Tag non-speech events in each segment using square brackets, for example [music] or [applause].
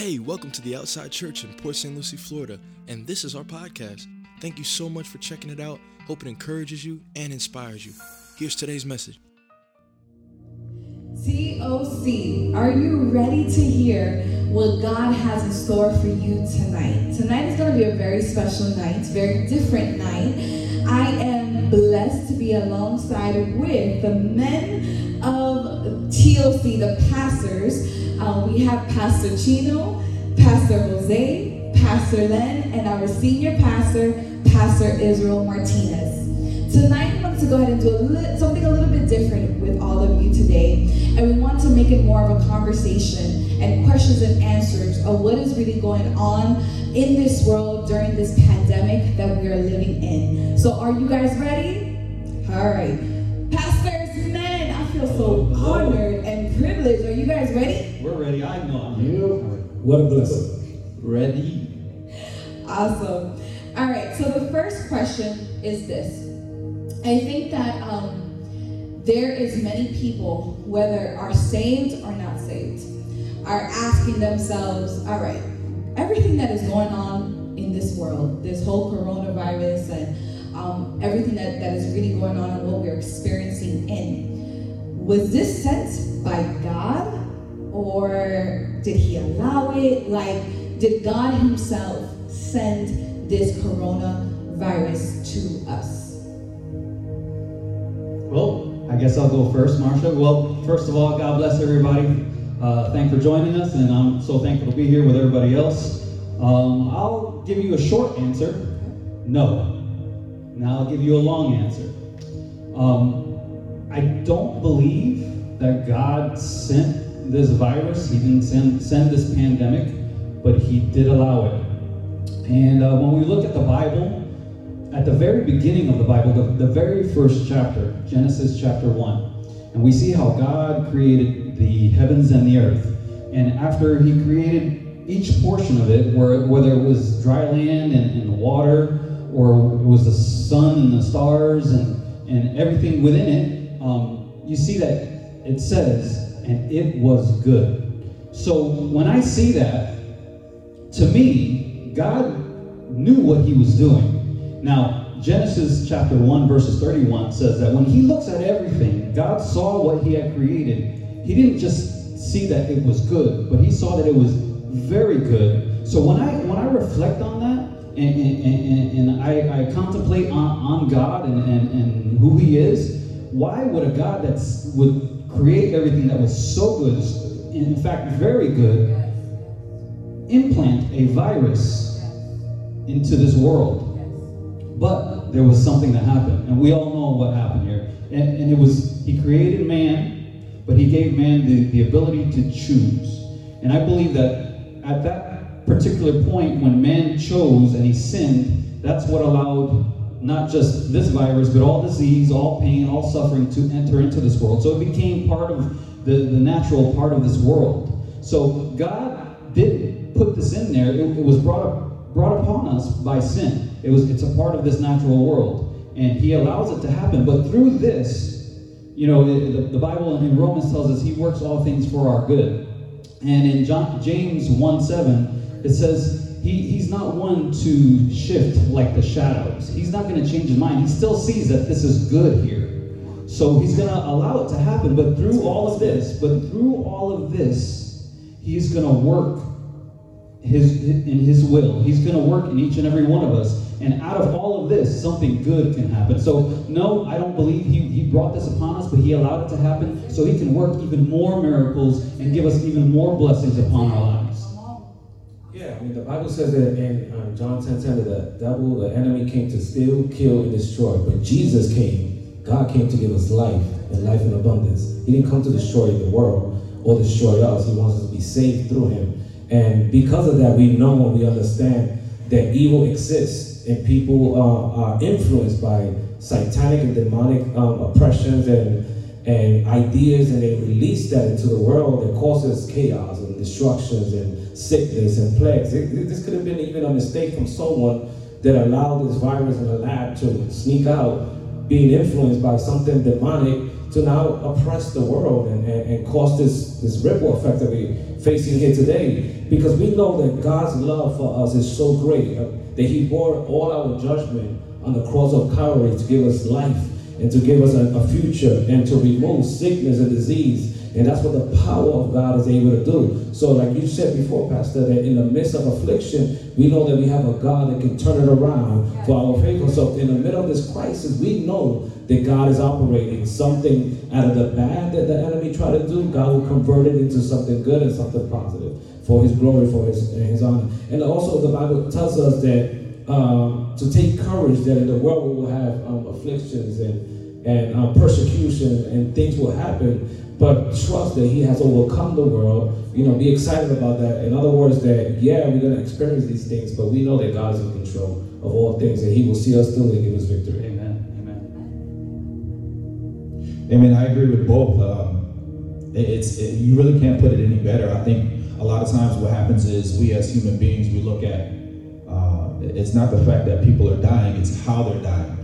Hey, welcome to the Outside Church in Port St. Lucie, Florida, and this is our podcast. Thank you so much for checking it out. Hope it encourages you and inspires you. Here's today's message. TOC, are you ready to hear what God has in store for you tonight? Tonight is going to be a very special night, very different night. I am blessed to be alongside with the men of TOC, the pastors. Uh, we have Pastor Chino, Pastor Jose, Pastor Len, and our senior pastor, Pastor Israel Martinez. Tonight, we want to go ahead and do a li- something a little bit different with all of you today. And we want to make it more of a conversation and questions and answers of what is really going on in this world during this pandemic that we are living in. So, are you guys ready? All right. Pastors, men, I feel so honored and privileged. Are you guys ready? We're ready. I know I'm ready. What a blessing. Ready? Awesome. All right, so the first question is this. I think that um, there is many people, whether are saved or not saved, are asking themselves, all right, everything that is going on in this world, this whole coronavirus and um, everything that, that is really going on and what we're experiencing in, was this sent by God or did he allow it? Like, did God himself send this coronavirus to us? Well, I guess I'll go first, Marsha. Well, first of all, God bless everybody. Uh, thanks for joining us, and I'm so thankful to be here with everybody else. Um, I'll give you a short answer no. Now I'll give you a long answer. Um, I don't believe that God sent this virus, He didn't send, send this pandemic, but He did allow it. And uh, when we look at the Bible, at the very beginning of the Bible, the, the very first chapter, Genesis chapter 1, and we see how God created the heavens and the earth. And after He created each portion of it, where, whether it was dry land and, and water, or it was the sun and the stars and, and everything within it, um, you see that it says, and it was good. So when I see that, to me, God knew what He was doing. Now, Genesis chapter 1, verses 31 says that when he looks at everything, God saw what he had created. He didn't just see that it was good, but he saw that it was very good. So when I when I reflect on that and, and, and, and I, I contemplate on, on God and, and, and who he is, why would a God that would create everything that was so good, in fact, very good, implant a virus into this world? But there was something that happened, and we all know what happened here. And, and it was, he created man, but he gave man the, the ability to choose. And I believe that at that particular point, when man chose and he sinned, that's what allowed not just this virus, but all disease, all pain, all suffering to enter into this world. So it became part of the, the natural part of this world. So God did put this in there. It, it was brought up, brought upon us by sin. It was it's a part of this natural world, and He allows it to happen. But through this, you know, the, the, Bible in Romans tells us He works all things for our good. And in John, James 1 7, it says he, He's not one to shift like the shadows. He's not going to change his mind. He still sees that this is good here. So He's going to allow it to happen. But through all of this, but through all of this, He's going to work his in his will. He's going to work in each and every one of us. And out of all of this, something good can happen. So, no, I don't believe he, he brought this upon us, but he allowed it to happen so he can work even more miracles and give us even more blessings upon our lives. Yeah, I mean, the Bible says that in um, John 10 10 that the devil, the enemy came to steal, kill, and destroy. But Jesus came. God came to give us life and life in abundance. He didn't come to destroy the world or destroy us. He wants us to be saved through him. And because of that, we know and we understand that evil exists and people uh, are influenced by satanic and demonic um, oppressions and, and ideas, and they release that into the world that causes chaos and destructions and sickness and plagues. It, this could have been even a mistake from someone that allowed this virus in a lab to sneak out, being influenced by something demonic to now oppress the world and, and, and cause this, this ripple effect that we're facing here today. Because we know that God's love for us is so great uh, that He bore all our judgment on the cross of Calvary to give us life and to give us a, a future and to remove sickness and disease. And that's what the power of God is able to do. So, like you said before, Pastor, that in the midst of affliction, we know that we have a God that can turn it around for our favor. So, in the middle of this crisis, we know that God is operating something out of the bad that the enemy tried to do. God will convert it into something good and something positive for His glory, for His, His honor. And also, the Bible tells us that um, to take courage that in the world we will have um, afflictions and, and um, persecution and things will happen but trust that he has overcome the world. You know, be excited about that. In other words, that yeah, we're gonna experience these things, but we know that God is in control of all things, and He will see us through and give us victory. Amen. Amen. Amen. I agree with both. Um, it, it's it, you really can't put it any better. I think a lot of times what happens is we as human beings we look at uh, it's not the fact that people are dying; it's how they're dying.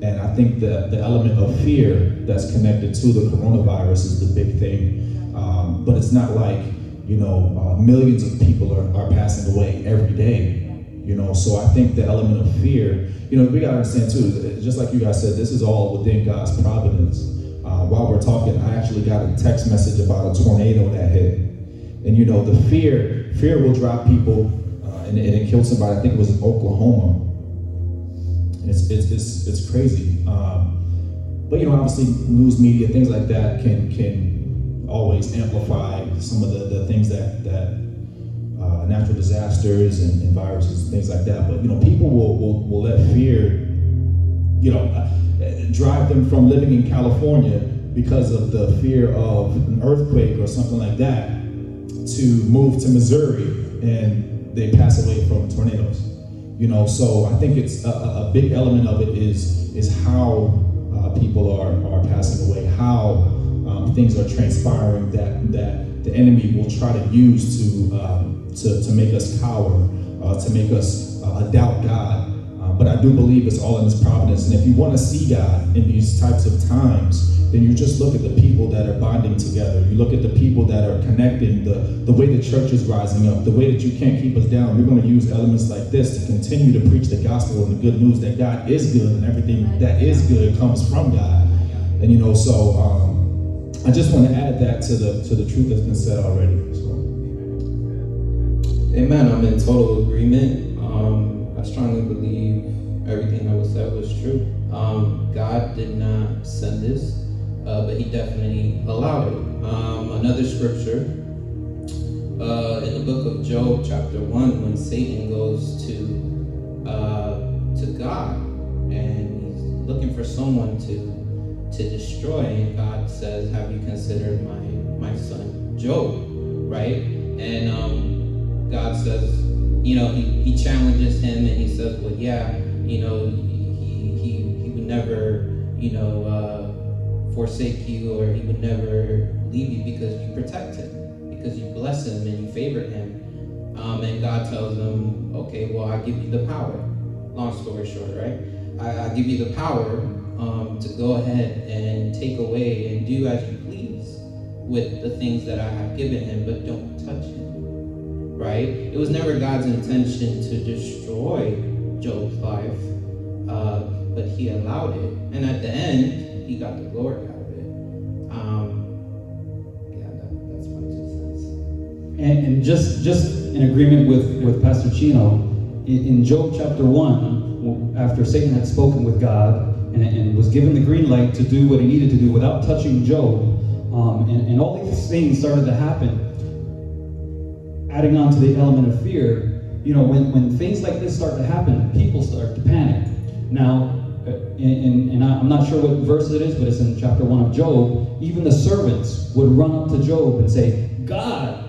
And I think the, the element of fear that's connected to the coronavirus is the big thing. Um, but it's not like, you know, uh, millions of people are, are passing away every day, you know. So I think the element of fear, you know, we got to understand too, just like you guys said, this is all within God's providence. Uh, while we're talking, I actually got a text message about a tornado that hit. And, you know, the fear, fear will drive people, uh, and, and it killed somebody, I think it was in Oklahoma it's, it's, it's, it's crazy. Um, but you know, obviously, news media, things like that, can can always amplify some of the, the things that that uh, natural disasters and, and, viruses, things like that. But you know, people will will, will let fear, you know, uh, drive them from living in California because of the fear of an earthquake or something like that to move to Missouri and they pass away from tornadoes. You know, so I think it's a, a big element of it is is how uh, people are are passing away, how um, things are transpiring that that the enemy will try to use to um, to, to make us cower, uh, to make us uh, doubt God. But I do believe it's all in His providence. And if you want to see God in these types of times, then you just look at the people that are bonding together. You look at the people that are connecting, the, the way the church is rising up, the way that you can't keep us down. We're going to use elements like this to continue to preach the gospel and the good news that God is good and everything that is good comes from God. And you know, so um, I just want to add that to the to the truth that's been said already. So. Amen. I'm in total agreement. Um, I strongly believe everything that was said was true. Um, God did not send this uh, but he definitely allowed it. Um, another scripture uh, in the book of Job, chapter one, when Satan goes to uh, to God and he's looking for someone to to destroy, and God says, "Have you considered my my son Job?" Right? And um, God says, you know, he, he challenges him and he says, "Well, yeah, you know, he he he would never, you know." Uh, forsake you or he would never leave you because you protect him, because you bless him and you favor him. Um, and God tells him, okay, well, I give you the power. Long story short, right? I, I give you the power um, to go ahead and take away and do as you please with the things that I have given him, but don't touch him. Right? It was never God's intention to destroy Job's life, uh, but he allowed it. And at the end, he got the glory out of it. Um, yeah, that, that's my two cents. And, and, just just in agreement with, with Pastor Chino, in, in Job chapter 1, after Satan had spoken with God and, and, was given the green light to do what he needed to do without touching Job, um, and, and all these things started to happen, adding on to the element of fear, you know, when, when things like this start to happen, people start to panic. Now, and, and I'm not sure what verse it is, but it's in chapter 1 of Job, even the servants would run up to Job and say, God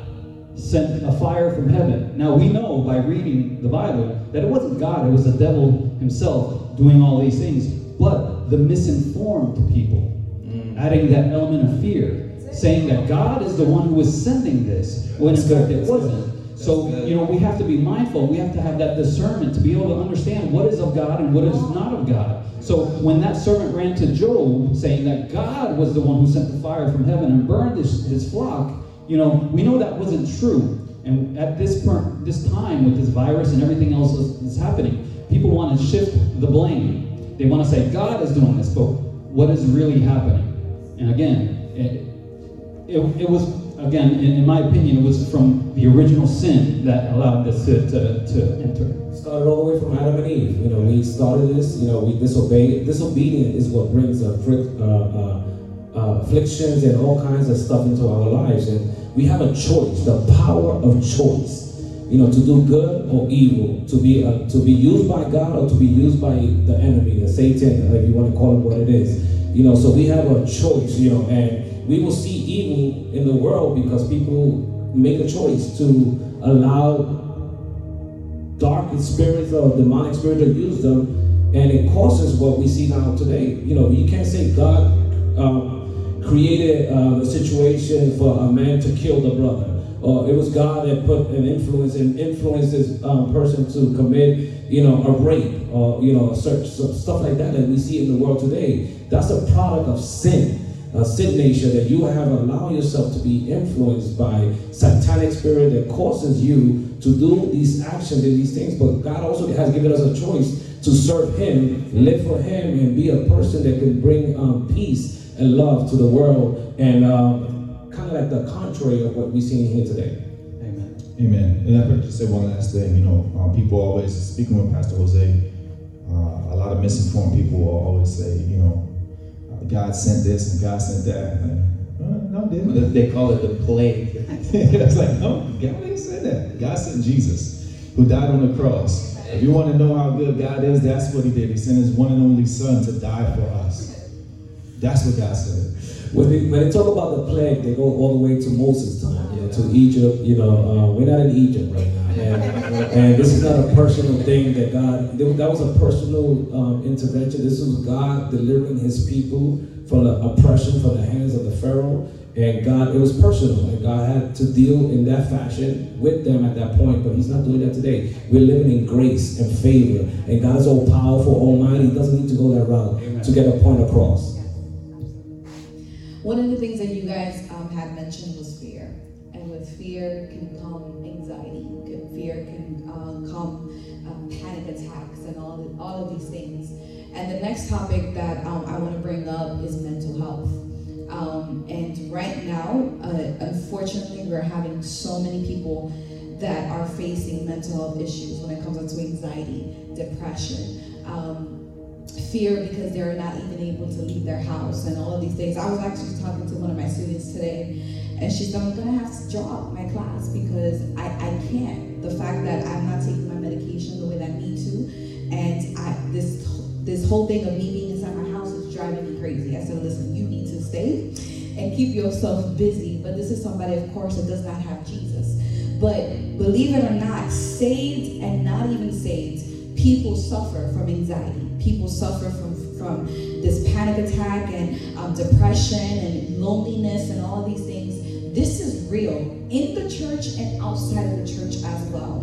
sent a fire from heaven. Now we know by reading the Bible that it wasn't God, it was the devil himself doing all these things. But the misinformed people, mm. adding that element of fear, saying that God is the one who was sending this, when in fact it wasn't. So, you know, we have to be mindful. We have to have that discernment to be able to understand what is of God and what is not of God. So, when that servant ran to Job saying that God was the one who sent the fire from heaven and burned his, his flock, you know, we know that wasn't true. And at this point, this time with this virus and everything else that's happening, people want to shift the blame. They want to say God is doing this, but what is really happening? And again, it, it, it was again, in, in, my opinion, it was from the original sin that allowed this to, to, to enter. Started all the way from Adam and Eve. You know, we started this. You know, we disobeyed. Disobedience is what brings uh, uh, uh, afflictions and all kinds of stuff into our lives. And we have a choice, the power of choice. You know, to do good or evil, to be uh, to be used by God or to be used by the enemy, the Satan, if you want to call it what it is. You know, so we have a choice. You know, and we will see evil in the world because people make a choice to allow dark spirits or demonic spirits to use them, and it causes what we see now today. You know, you can't say God um, created uh, situation for a man to kill the brother. Or it was God that put an influence and influenced this um, person to commit, you know, a rape or you know, search stuff like that that we see in the world today. That's a product of sin uh, sin nature that you have allowed yourself to be influenced by satanic spirit that causes you to do these actions and these things. But God also has given us a choice to serve Him, live for Him, and be a person that can bring um, peace and love to the world. And um, kind of like the contrary of what we see in here today. Amen. Amen. And I just say one last thing. You know, um, people always speaking with Pastor Jose. Uh, a lot of misinformed people will always say, you know, God sent this and God sent that. Like, no, didn't. They call it the plague. [laughs] it's like, no, God didn't say that. God sent Jesus, who died on the cross. If you want to know how good God is, that's what He did. He sent His one and only Son to die for us. That's what God said. When they, when they talk about the plague, they go all the way to Moses' time, you know, to Egypt. You know, uh, we're not in Egypt right now. And, [laughs] and, this is not a personal thing that God, that was a personal um, intervention. This was God delivering his people from the oppression from the hands of the Pharaoh. And God, it was personal. And God had to deal in that fashion with them at that point, but He's not doing that today. We're living in grace and favor. And God is all powerful, almighty. He doesn't need to go that route Amen. to get a point across. One of the things that you guys um, had mentioned was fear. And with fear can come anxiety, can, fear can uh, come um, panic attacks and all, the, all of these things. And the next topic that um, I want to bring up is mental health. Um, and right now, uh, unfortunately, we're having so many people that are facing mental health issues when it comes to anxiety, depression, um, fear because they're not even able to leave their house and all of these things. I was actually talking to one of my students today, and she said, I'm gonna have to drop my class because I, I can't. The fact that I'm not taking my medication the way that I need to, and I, this this whole thing of me being inside my house is driving me crazy. I said, listen, you need to stay and keep yourself busy. But this is somebody, of course, that does not have Jesus. But believe it or not, saved and not even saved, people suffer from anxiety. People suffer from, from this panic attack and um, depression and loneliness and all these things. This is real in the church and outside of the church as well.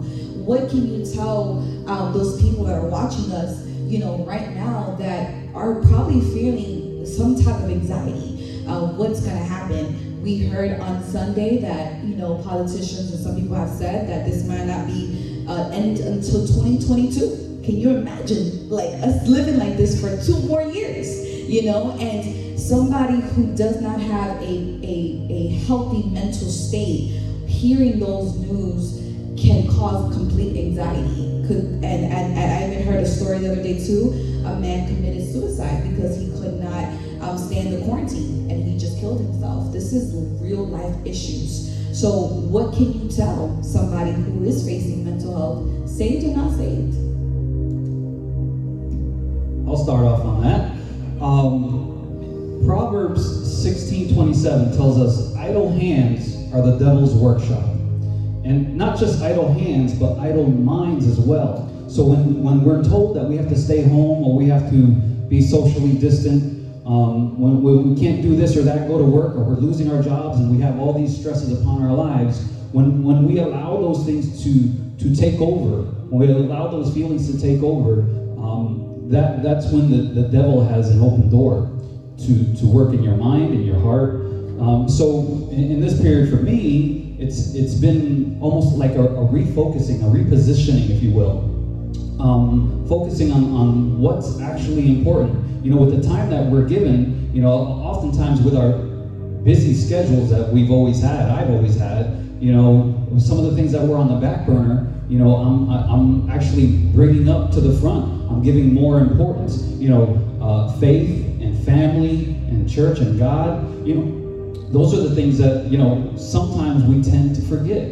What can you tell um, those people that are watching us you know, right now that are probably feeling some type of anxiety of what's going to happen. We heard on Sunday that, you know, politicians and some people have said that this might not be uh, end until 2022. Can you imagine like us living like this for two more years, you know? And somebody who does not have a, a, a healthy mental state, hearing those news can cause complete anxiety could, and, and, and I even heard a story the other day too. A man committed suicide because he could not um, stand the quarantine and he just killed himself. This is real life issues. So, what can you tell somebody who is facing mental health, saved or not saved? I'll start off on that. Um, Proverbs 16:27 tells us, "Idle hands are the devil's workshop." And not just idle hands, but idle minds as well. So when, when we're told that we have to stay home or we have to be socially distant, um, when, when we can't do this or that, go to work, or we're losing our jobs and we have all these stresses upon our lives, when when we allow those things to to take over, when we allow those feelings to take over, um, that that's when the, the devil has an open door to to work in your mind and your heart. Um, so in, in, this period for me, it's it's been almost like a, a refocusing, a repositioning, if you will, um, focusing on on what's actually important. You know, with the time that we're given, you know, oftentimes with our busy schedules that we've always had, I've always had, you know, some of the things that were on the back burner, you know, I'm, I'm actually bringing up to the front. I'm giving more importance, you know, uh, faith and family and church and God, you know, those are the things that, you know, sometimes we tend to forget.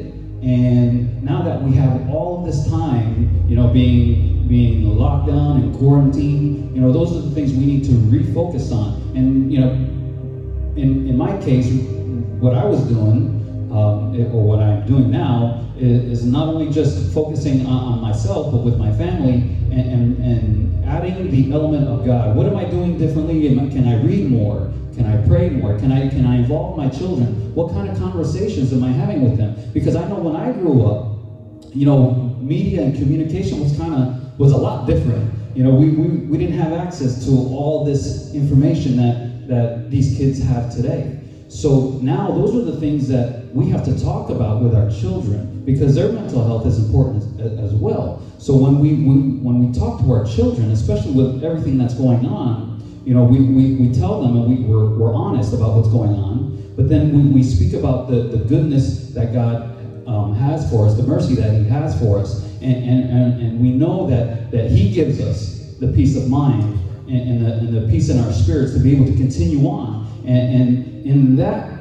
And now that we have all of this time, you know, being being locked down and quarantined, you know, those are the things we need to refocus on. And you know, in in my case, what I was doing um, or what I'm doing now is, not only just focusing on, on, myself, but with my family and, and, and adding the element of God. What am I doing differently? Can I read more? Can I pray more? Can I can I involve my children? What kind of conversations am I having with them? Because I know when I grew up, you know, media and communication was kind of was a lot different. You know, we, we, we didn't have access to all this information that that these kids have today. So now those are the things that we have to talk about with our children because their mental health is important as, as well. So when we, when, when we talk to our children, especially with everything that's going on, you know, we, we, we tell them and we, we're, we're honest about what's going on, but then we, we speak about the, the goodness that God um, has for us, the mercy that He has for us, and, and, and, and we know that, that He gives us the peace of mind and, and, the, and the peace in our spirits to be able to continue on. And, and in that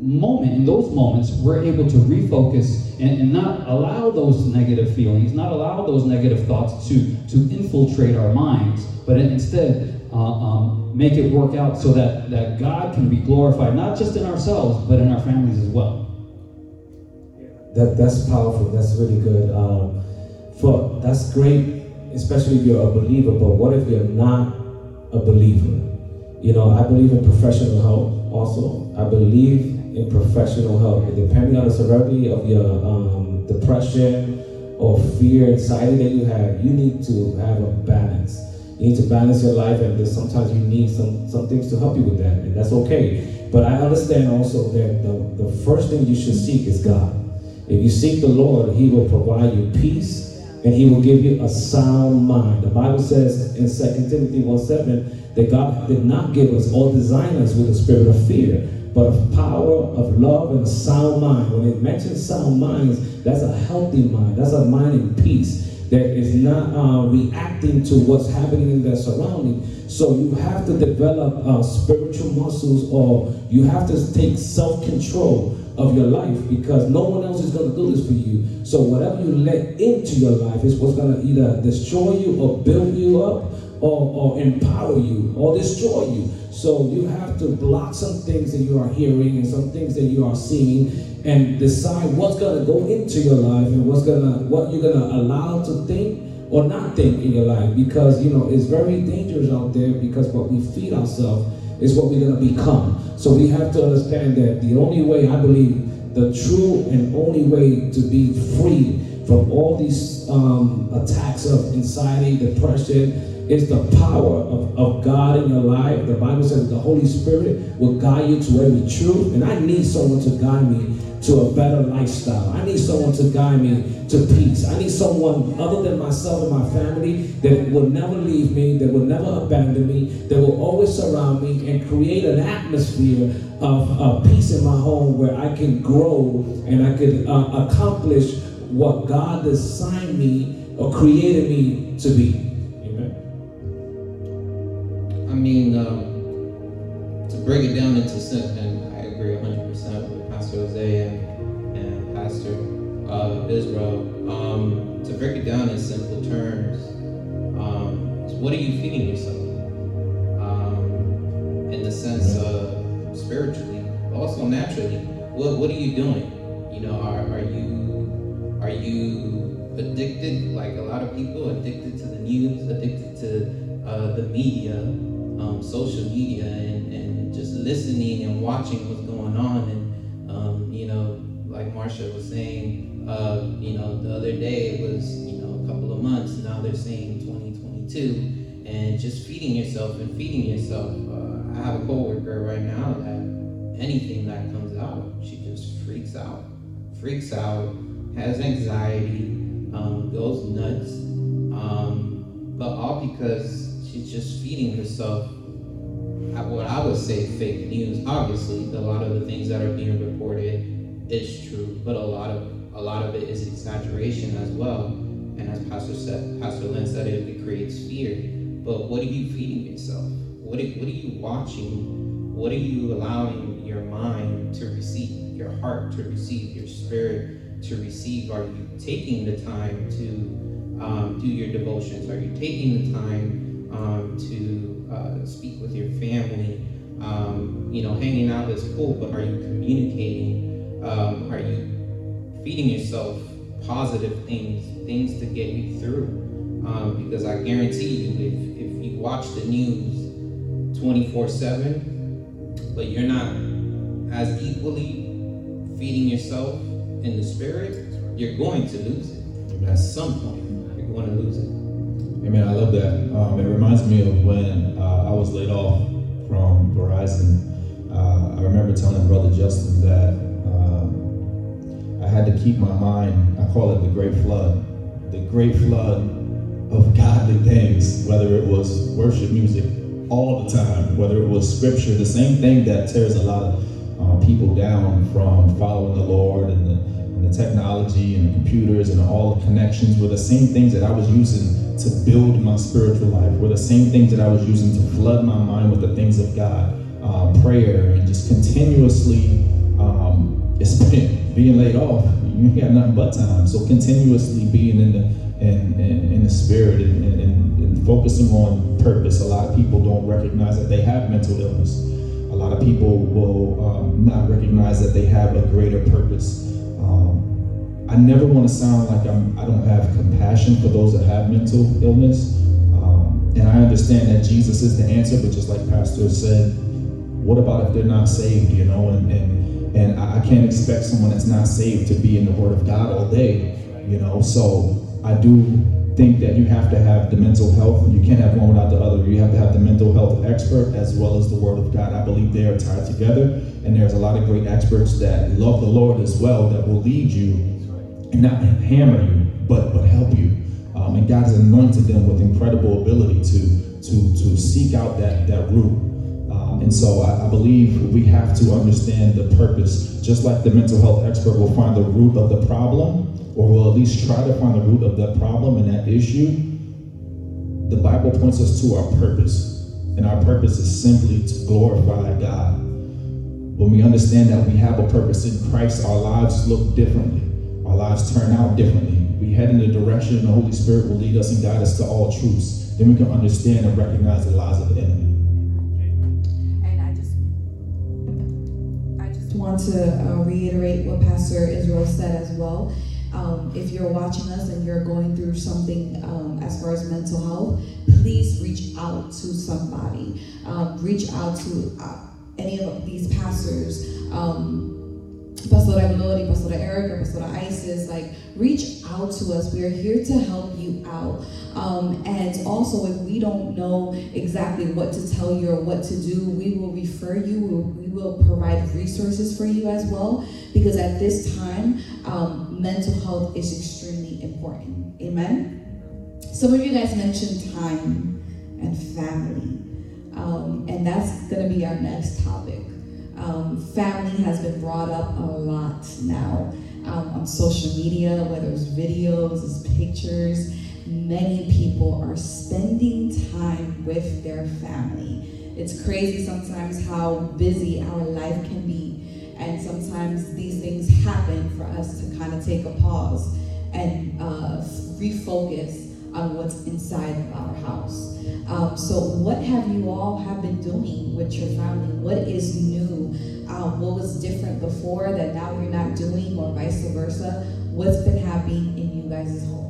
moment, in those moments, we're able to refocus and, and, not allow those negative feelings, not allow those negative thoughts to, to infiltrate our minds, but instead uh, um, make it work out so that, that God can be glorified, not just in ourselves, but in our families as well. That, that's powerful. That's really good. Um, for that's great, especially if you're a believer. But what if you're not a believer? You know, I believe in professional help also. I believe in professional help. And depending on the severity of your um, depression or fear, anxiety that you have, you need to have a balance. You need to balance your life, and sometimes you need some, some things to help you with that, and that's okay. But I understand also that the, the first thing you should seek is God. If you seek the Lord, He will provide you peace and He will give you a sound mind. The Bible says in 2 Timothy 1 7 that God did not give us or design us with a spirit of fear, but of power, of love, and a sound mind. When it mentions sound minds, that's a healthy mind. That's a mind in peace that is not uh, reacting to what's happening in their surrounding. So you have to develop uh, spiritual muscles, or you have to take self-control of your life because no one else is going to do this for you. So whatever you let into your life is what's going to either destroy you or build you up or, or empower you or destroy you. So you have to block some things that you are hearing and some things that you are seeing and decide what's gonna go into your life and what's gonna what you're gonna allow to think or not think in your life because you know it's very dangerous out there because what we feed ourselves is what we're gonna become. So we have to understand that the only way I believe the true and only way to be free from all these um, attacks of anxiety, depression, is the power of, of God in your life. The Bible says the Holy Spirit will guide you to every truth. And I need someone to guide me to a better lifestyle. I need someone to guide me to peace. I need someone other than myself and my family that will never leave me, that will never abandon me, that will always surround me and create an atmosphere of peace in my home where I can grow and I can uh, accomplish what God designed me or created me to be. Amen. I mean, um, to break it down into simple, Jose and, and Pastor uh, Israel. Um, to break it down in simple terms, um, what are you feeding yourself? Um, in the sense of spiritually, also naturally. What, what are you doing? You know, are, are you are you addicted like a lot of people addicted to the news, addicted to uh, the media? um, social media and, and just listening and watching what's going on. Know, like Marsha was saying, uh, you know, the other day it was, you know, a couple of months. Now they're saying 2022, and just feeding yourself and feeding yourself. Uh, I have a coworker right now that anything that comes out, she just freaks out, freaks out, has anxiety, um, goes nuts, um, but all because she's just feeding herself what I would say fake news. Obviously, a lot of the things that are being reported is true, but a lot of a lot of it is exaggeration as well. And as Pastor said, Pastor Lynn said, it, creates fear. But what are you feeding yourself? What are, what are you watching? What are you allowing your mind to receive, your heart to receive, your spirit to receive? Are you taking the time to um, do your devotions? Are you taking the time um, to uh, speak with your family. Um, you know, hanging out is cool, but are you communicating? Um, are you feeding yourself positive things, things to get you through? Um, because I guarantee you, if, if you watch the news 24 7, but you're not as equally feeding yourself in the spirit, you're going to lose it. At some point, you're going to lose it. Amen. I love that. Um, it reminds me of when uh, I was laid off from Verizon. Uh, I remember telling Brother Justin that I had to keep my mind, I call it the great flood, the great flood of godly things, whether it was worship music all the time, whether it was scripture, the same thing that tears a lot of uh, people down from following the Lord and the, and the technology and the computers and all the connections were the same things that I was using to build my spiritual life were the same things that I was using to flood my mind with the things of God, uh, prayer, and just continuously. It's been being laid off. You got nothing but time. So continuously being in the in, in, in the spirit and, and, and focusing on purpose. A lot of people don't recognize that they have mental illness. A lot of people will um, not recognize that they have a greater purpose. Um, I never want to sound like I'm, I don't have compassion for those that have mental illness. Um, and I understand that Jesus is the answer, but just like Pastor said, what about if they're not saved, you know? And, and, and I can't expect someone that's not saved to be in the Word of God all day, you know? So I do think that you have to have the mental health. You can't have one without the other. You have to have the mental health expert as well as the Word of God. I believe they are tied together. And there's a lot of great experts that love the Lord as well that will lead you and not hammer you, but but help you. Um, and God has anointed them with incredible ability to to to seek out that that root. And so I, I, believe we have to understand the purpose, just like the mental health expert will find the root of the problem, or will at least try to find the root of that problem and that issue. The Bible points us to our purpose, and our purpose is simply to glorify God. When we understand that we have a purpose in Christ, our lives look differently our lives turn out differently. We head in the direction the Holy Spirit will lead us and guide us to all truths. Then we can understand and recognize the lies of the enemy. Want to uh, reiterate what Pastor Israel said as well. Um, if you're watching us and you're going through something um, as far as mental health, please reach out to somebody. Um, reach out to uh, any of these pastors. Pastora Glory, Pastora Erica, Pastora Isis, like reach out to us. We are here to help you out. Um, and also, if we don't know exactly what to tell you or what to do, we will refer you. We will provide resources for you as well. Because at this time, um, mental health is extremely important. Amen. Some of you guys mentioned time and family. Um, and that's going to be our next topic. Um, family has been brought up a lot now um, on social media, whether it's videos, it's pictures. Many people are spending time with their family. It's crazy sometimes how busy our life can be, and sometimes these things happen for us to kind of take a pause and uh, refocus on what's inside of our house. Um, so, what have you all have been doing with your family? What is new? Um, what was different before that now you're not doing, or vice versa? What's been happening in you guys' homes?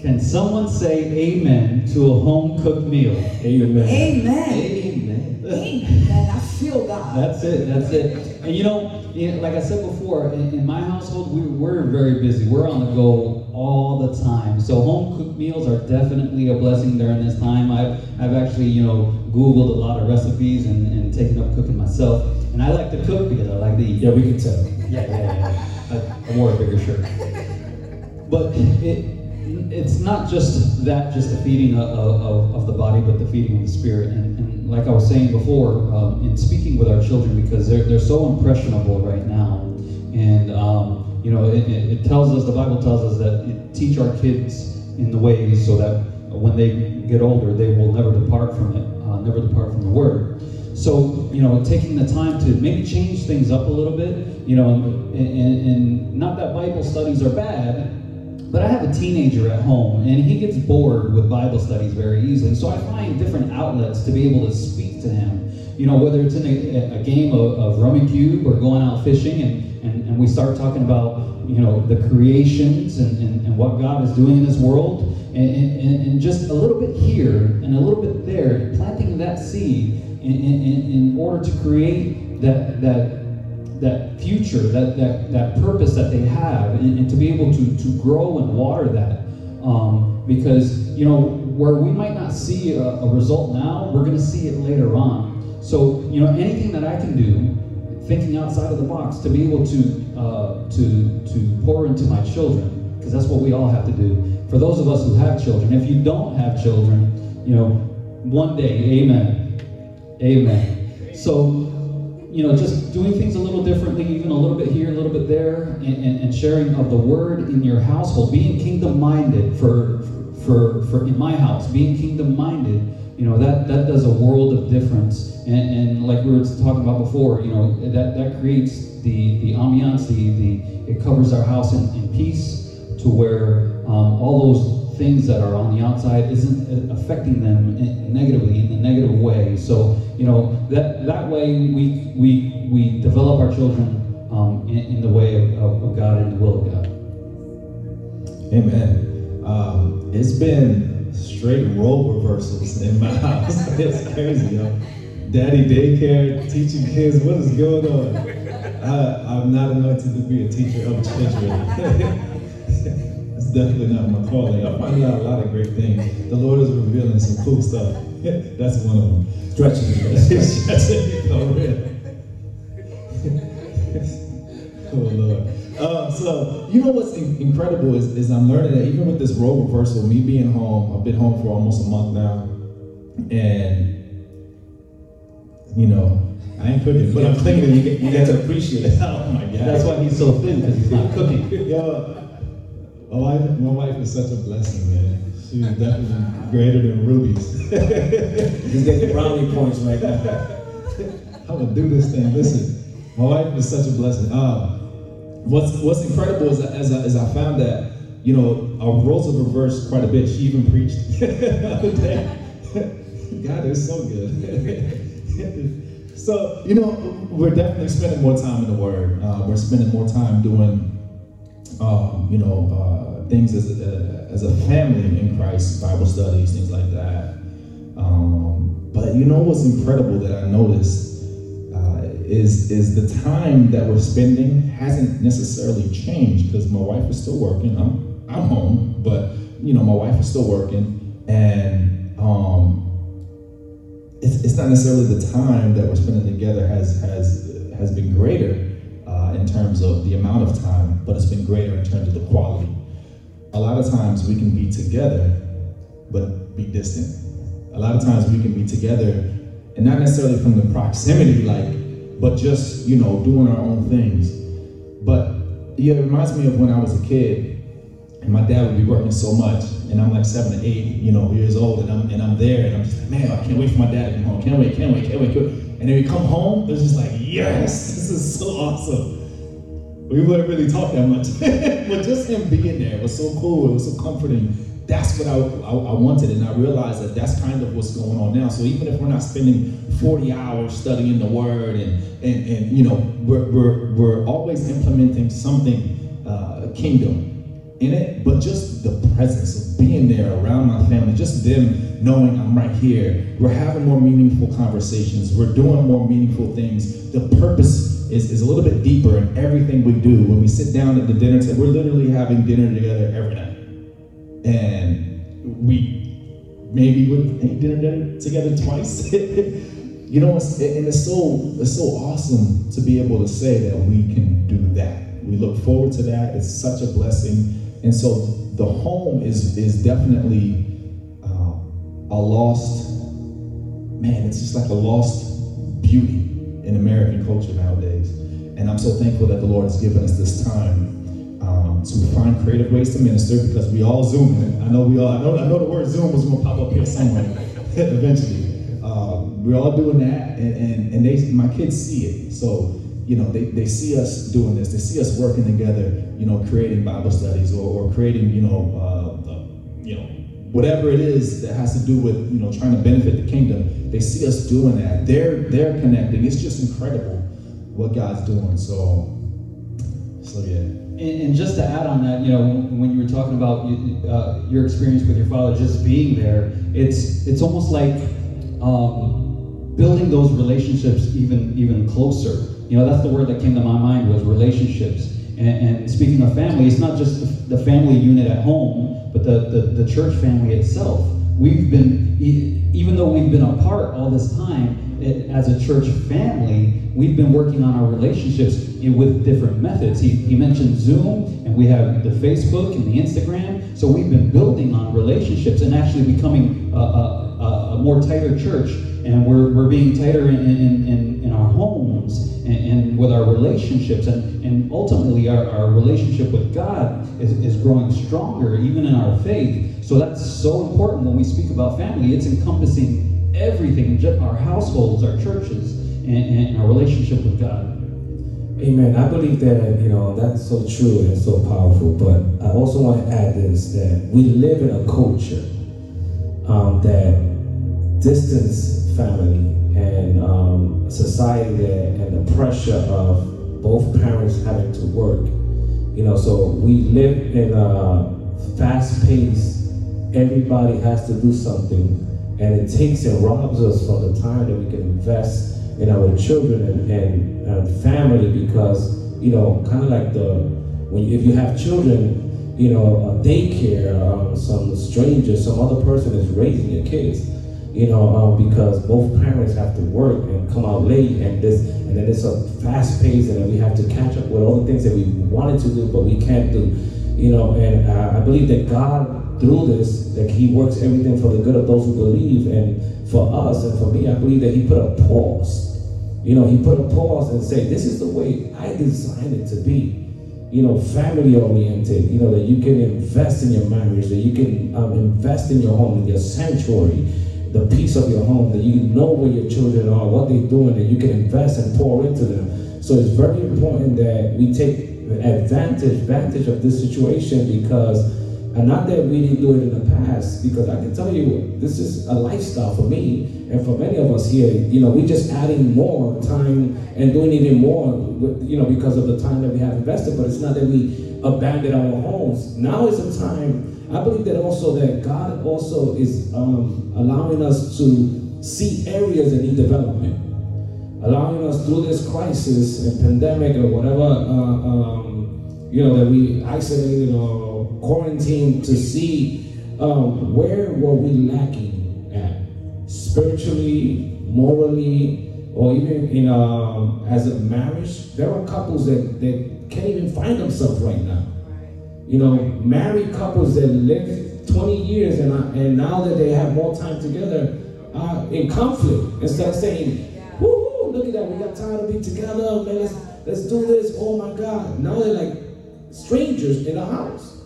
Can someone say amen to a home cooked meal? Amen. Amen. Amen. I feel God. That's it. That's it. And you know, you know, like I said before, in, in my household, we, we're very busy. We're on the go all the time. So home cooked meals are definitely a blessing during this time. I've, I've actually, you know, Googled a lot of recipes and, and taken up cooking myself. And I like to cook because I like to eat. Yeah, we can tell. Yeah, yeah, yeah. [laughs] I, I wore a bigger shirt. But it, it's not just that, just the feeding of, of, of the body, but the feeding of the spirit. And, and like I was saying before, um, in speaking with our children, because they're, they're so impressionable right now. And, um, you know, it, it, tells us, the Bible tells us that teach our kids in the ways so that when they get older, they will never depart from it, uh, never depart from the word. So, you know, taking the time to maybe change things up a little bit, you know, and, and, and not that Bible studies are bad, but I have a teenager at home, and he gets bored with Bible studies very easily. So I find different outlets to be able to speak to him. You know, whether it's in a, a game of, of Cube or going out fishing, and, and we start talking about, you know, the creations and, and, and what God is doing in this world, and, and, and just a little bit here and a little bit there, planting that seed in, in, in order to create that, that that future, that, that, that purpose that they have, and, and to be able to, to grow and water that. Um, because, you know, where we might not see a, a result now, we're going to see it later on. So, you know, anything that I can do, thinking outside of the box, to be able to, uh, to, to pour into my children, because that's what we all have to do. For those of us who have children, if you don't have children, you know, one day, amen. Amen. So, you know, just doing things a little differently, even a little bit here, a little bit there, and, and, and sharing of the word in your household, being kingdom minded for, for, for in my house, being kingdom minded, you know, that, that does a world of difference. And, and like we were talking about before, you know, that, that creates the, the ambiance, the, the, it covers our house in, in peace to where um, all those things that are on the outside isn't affecting them negatively in a negative way. So you know that that way we we we develop our children um, in, in, the way of, of, God and the will of God. Amen. Um, it's been straight role reversals in my house. [laughs] it's crazy, yo. Daddy daycare, teaching kids. What is going on? I, I'm not anointed to be a teacher of children. [laughs] It's definitely not my calling. I'm finding out a lot of great things. The Lord is revealing some cool stuff. [laughs] That's one of them. Stretching. Stretching me for real. oh Lord. Uh, so you know what's in- incredible is, is I'm learning that even with this role reversal, me being home, I've been home for almost a month now, and you know, I ain't cooking, but I'm thinking you get, you get to appreciate it. [laughs] Oh my God. That's why he's so thin, because he's not [laughs] cooking. Yo, my wife, my wife is such a blessing, man. She's definitely greater than rubies. [laughs] He's getting brownie points right now. I'm gonna do this thing. Listen, my wife is such a blessing. Um, what's What's incredible is that as I, as I found that you know our roles have reversed quite a bit. She even preached the other day. God is so good. [laughs] so you know we're definitely spending more time in the Word. Uh, we're spending more time doing um, you know, uh, things as a, as a family in Christ, Bible studies, things like that. Um, but you know what's incredible that I noticed uh, is is the time that we're spending hasn't necessarily changed because my wife is still working. I'm I'm home, but you know my wife is still working, and um, it's, it's not necessarily the time that we're spending together has has has been greater uh, in terms of the amount of time, but it's been greater in terms of the quality. A lot of times we can be together, but be distant. A lot of times we can be together, and not necessarily from the proximity, like, but just, you know, doing our own things. But yeah, it reminds me of when I was a kid, and my dad would be working so much, and I'm like seven or eight, you know, years old, and I'm and I'm there, and I'm just like, man, I can't wait for my dad to come home. Can't wait, can't wait, can't wait. Can't wait. And then we come home, it's just like, yes, [laughs] this is so awesome. We wouldn't really talk that much, [laughs] but just him being there was so cool. It was so comforting. That's what I, I, I, wanted, and I realized that that's kind of what's going on now. So even if we're not spending 40 hours studying the Word, and and, and you know, we're, we're, we're always implementing something uh, kingdom in it, but just the presence of being there around my family, just them knowing I'm right here. We're having more meaningful conversations. We're doing more meaningful things. The purpose is, is a little bit deeper in everything we do. When we sit down at the dinner table, we're literally having dinner together every night. And we maybe would eat dinner together twice. [laughs] you know, it's, and it's so it's so awesome to be able to say that we can do that. We look forward to that. It's such a blessing, and so the home is is definitely um, a lost man. It's just like a lost beauty in American culture nowadays. And I'm so thankful that the Lord has given us this time to find creative ways to minister because we all Zoom. in. I know we all. I know. I know the word Zoom was going to pop up here somewhere [laughs] eventually. Um, we're all doing that, and, and, and they, my kids see it. So you know, they, they see us doing this. They see us working together. You know, creating Bible studies or, or creating you know, uh, uh, you know, whatever it is that has to do with you know trying to benefit the kingdom. They see us doing that. They're they're connecting. It's just incredible what God's doing. So, And, and just to add on that, you know, when you were talking about uh, your experience with your father just being there, it's it's almost like um, building those relationships even even closer. You know, that's the word that came to my mind was relationships. And, and speaking of family, it's not just the, the family unit at home, but the, the, the church family itself. We've been, even though we've been apart all this time, it, as a church family, we've been working on our relationships in, with different methods. He, he mentioned Zoom, and we have the Facebook and the Instagram. So we've been building on relationships and actually becoming a, a, a more tighter church. And we're, we're being tighter in, in, in, in our homes and, and, with our relationships. And, and ultimately, our, our relationship with God is, is growing stronger, even in our faith. So that's so important when we speak about family. It's encompassing everything, our households, our churches, and, and our relationship with God. Amen. I believe that, you know, that's so true and so powerful. But I also want to add this that we live in a culture um, that distance family and um, society and the pressure of both parents having to work. You know, so we live in a fast pace, everybody has to do something, and it takes and robs us from the time that we can invest in our children and, and, and family because, you know, kind of like the, when you, if you have children, you know, a daycare, um, some stranger, some other person is raising your kids you know, um, because both parents have to work and come out late, and this, and then it's a fast pace, and then we have to catch up with all the things that we wanted to do, but we can't do, you know. And uh, I believe that God, through this, that He works everything for the good of those who believe, and for us and for me, I believe that He put a pause. You know, He put a pause and say, "This is the way I designed it to be." you know, family oriented, you know, that you can invest in your marriage, that you can um, invest in your home, in your sanctuary, the peace of your home, that you know where your children are, what they're doing, that you can invest and pour into them. So it's very important that we take advantage, advantage of this situation because, and not that we didn't do it in the past, because I can tell you, this is a lifestyle for me and for many of us here. You know, we're just adding more time and doing even more, with, you know, because of the time that we have invested. But it's not that we abandon our homes. Now is the time I believe that also that God also is um, allowing us to see areas that need development, allowing us through this crisis and pandemic or whatever, uh, um, you know, that we isolated or quarantined to see um, where were we lacking at, spiritually, morally, or even in uh, as a marriage. There are couples that, that can't even find themselves right now you know, married couples that live 20 years and, I, and now that they have more time together are in conflict. Instead of saying, woo, look at that, we got time to be together, man, let's, let's do this, oh my God. Now they're like strangers in the house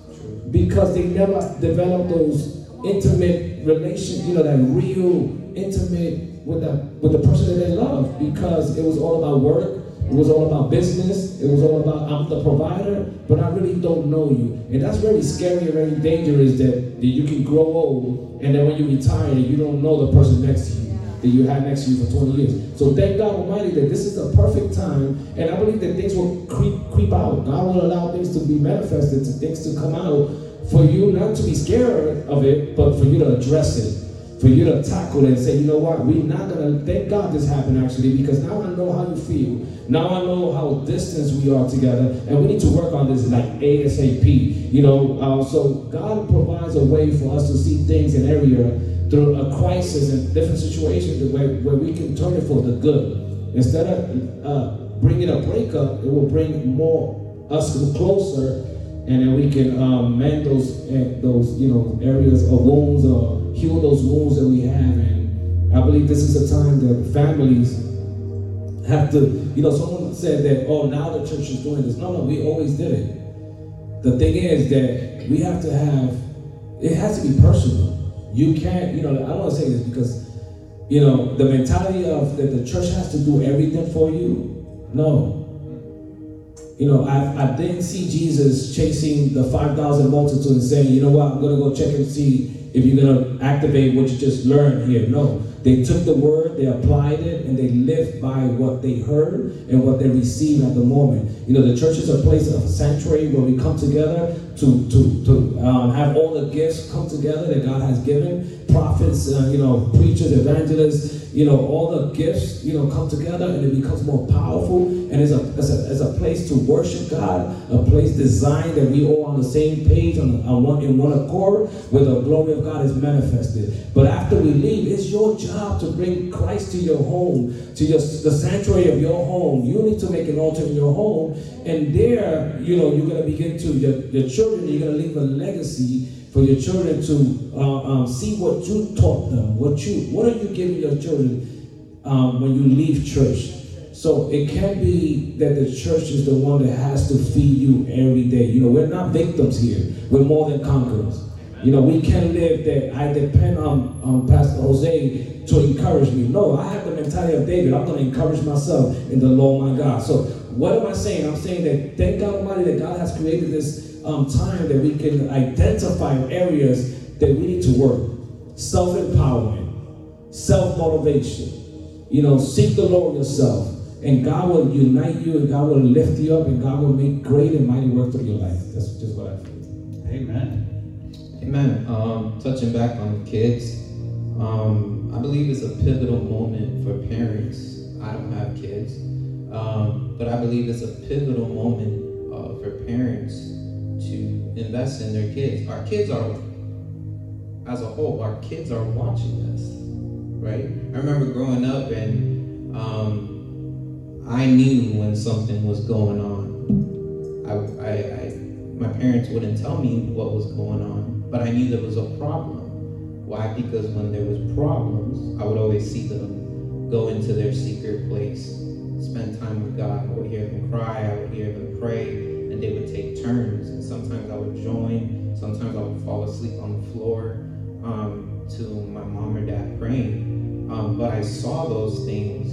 because they never developed those intimate relations, you know, that real intimate with the, with the person that they love because it was all about work it was all about business. It was all about I'm the provider, but I really don't know you. And that's very scary and very dangerous that, that you can grow old and then when you retire, you don't know the person next to you that you had next to you for 20 years. So thank God Almighty that this is the perfect time, and I believe that things will creep creep out. God will allow things to be manifested, to things to come out for you not to be scared of it, but for you to address it for you to tackle it and say, you know what, we're not gonna thank God this happened actually because now I know how you feel. Now I know how distant we are together, and we need to work on this like ASAP. You know, uh, so God provides a way for us to see things in area through a crisis and different situations where, where we can turn it for the good. Instead of uh, bringing a breakup, it will bring more us closer, and then we can um, mend those uh, those you know areas of wounds or heal those wounds that we have. And I believe this is a time that families have to. You know, someone said that oh now the church is doing this. No, no, we always did it. The thing is that we have to have. It has to be personal. You can't. You know, I don't want to say this because you know, the mentality of that the church has to do everything for you. No. You know, I, I didn't see Jesus chasing the 5,000 multitude and saying, you know what, I'm going to go check and see if you're going to activate what you just learned here. No. They took the word, they applied it, and they lived by what they heard and what they received at the moment. You know, the church is a place of sanctuary where we come together to to to um, have all the gifts come together that God has given. Prophets, uh, you know, preachers, evangelists, you know, all the gifts, you know, come together and it becomes more powerful. And it's a, it's a, it's a place to worship God, a place designed that we all on the same page, on, on one, in one accord, where the glory of God is manifested. But after we leave, it's your job to bring Christ to your home, to your, the sanctuary of your home. You need to make an altar in your home. And there, you know, you're going to begin to, your, your children, you're going to leave a legacy for your children to uh, um, see what you taught them, what you, what are you giving your children um, when you leave church. So it can't be that the church is the one that has to feed you every day. You know, we're not victims here. We're more than conquerors. You know, we can't live that I depend on, on Pastor Jose to encourage me. No, I have the mentality of David. I'm going to encourage myself in the Lord my God. So what am I saying? I'm saying that thank God Almighty that God has created this um, time that we can identify areas that we need to work. Self-empowerment, self-motivation. You know, seek the Lord yourself. And God will unite you and God will lift you up and God will make great and mighty work through your life. That's just what I feel. Amen. Amen. Um, touching back on the kids, um, I believe it's a pivotal moment for parents. I don't have kids, um, but I believe it's a pivotal moment uh, for parents to invest in their kids. Our kids are, as a whole, our kids are watching us, right? I remember growing up and um, I knew when something was going on. I, I, I, my parents wouldn't tell me what was going on, but I knew there was a problem. Why? Because when there was problems, I would always see them go into their secret place, spend time with God. I would hear them cry, I would hear them pray, they would take turns. And sometimes I would join, sometimes I would fall asleep on the floor um, to my mom or dad praying. Um, but I saw those things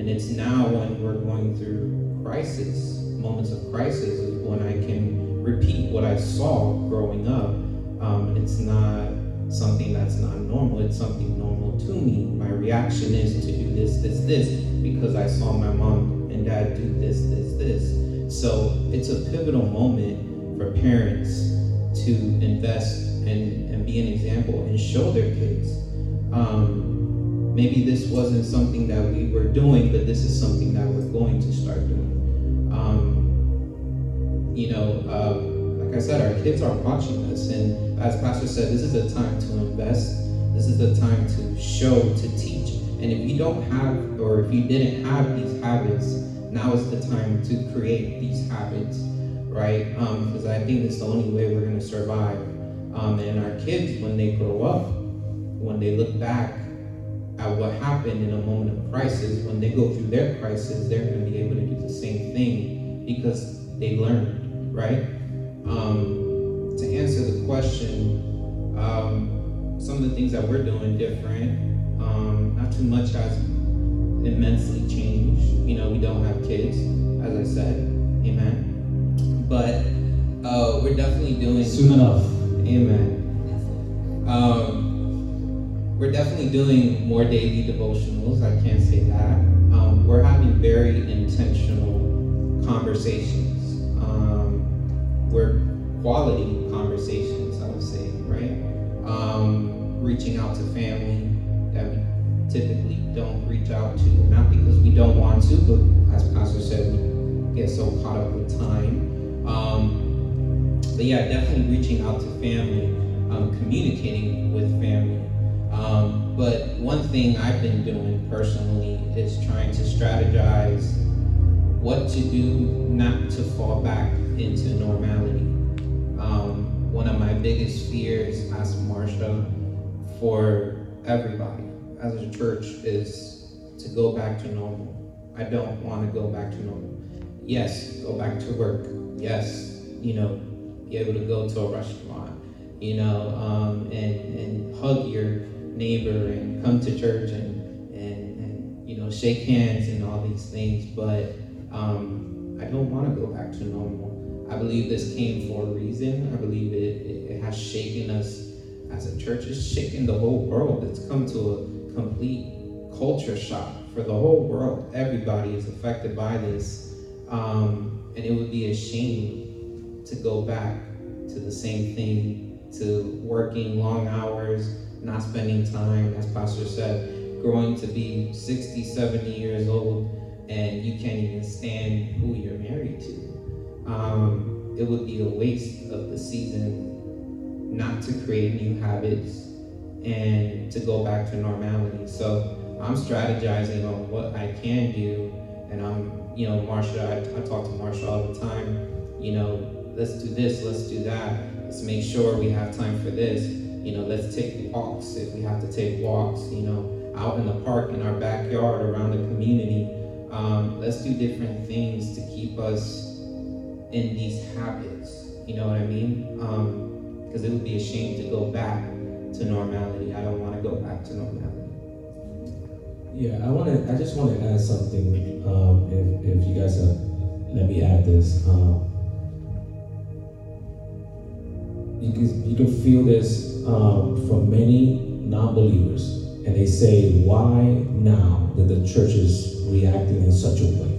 and it's now when we're going through crisis, moments of crisis, is when I can repeat what I saw growing up. Um, it's not something that's not normal, it's something normal to me. My reaction is to do this, this, this, because I saw my mom and dad do this, this, this. So it's a pivotal moment for parents to invest and, and be an example and show their kids. Um, maybe this wasn't something that we were doing, but this is something that we're going to start doing. Um, you know, uh, like I said, our kids are watching us, and as Pastor said, this is a time to invest. This is the time to show, to teach. And if you don't have, or if you didn't have these habits, now is the time to create these habits, right? Because um, I think it's the only way we're going to survive. Um, and our kids, when they grow up, when they look back at what happened in a moment of crisis, when they go through their crisis, they're going to be able to do the same thing because they learned, right? Um, to answer the question, um, some of the things that we're doing different, um, not too much has immensely changed. You know, we don't have kids, as I said, amen. But uh, we're definitely doing soon enough. Amen. Um, we're definitely doing more daily devotionals. I can't say that. Um, we're having very intentional conversations. Um, we're quality conversations, I would say, right? Um, reaching out to family typically don't reach out to, not because we don't want to, but as Pastor said, we get so caught up with time. Um, but yeah, definitely reaching out to family, um, communicating with family. Um, but one thing I've been doing personally is trying to strategize what to do not to fall back into normality. Um, one of my biggest fears as Marsha for everybody as a church is to go back to normal. I don't want to go back to normal. Yes, go back to work. Yes, you know, be able to go to a restaurant, you know, um, and, and hug your neighbor and come to church and, and, and you know, shake hands and all these things. But um, I don't want to go back to normal. I believe this came for a reason. I believe it, it, it has shaken us as a church. It's shaken the whole world. It's come to a complete culture shock for the whole world. Everybody is affected by this. Um, and it would be a shame to go back to the same thing, to working long hours, not spending time, as Pastor said, growing to be 60, 70 years old, and you can't even stand who you're married to. Um, it would be a waste of the season not to create new habits and to go back to normality. So I'm strategizing on what I can do, and I'm, you know, Marsha, I, I talk to Marsha all the time, you know, let's do this, let's do that, let's make sure we have time for this, you know, let's take walks if we have to take walks, you know, out in the park, in our backyard, around the community. Um, let's do different things to keep us in these habits. You know what I mean? Because um, it would be a shame to go back to normality. I don't want to go back to normality. Yeah, I want to. I just want to add something. Um, if, if you guys have, let me add this. Um, you can you can feel this um, from many non-believers, and they say, "Why now that the church is reacting in such a way?"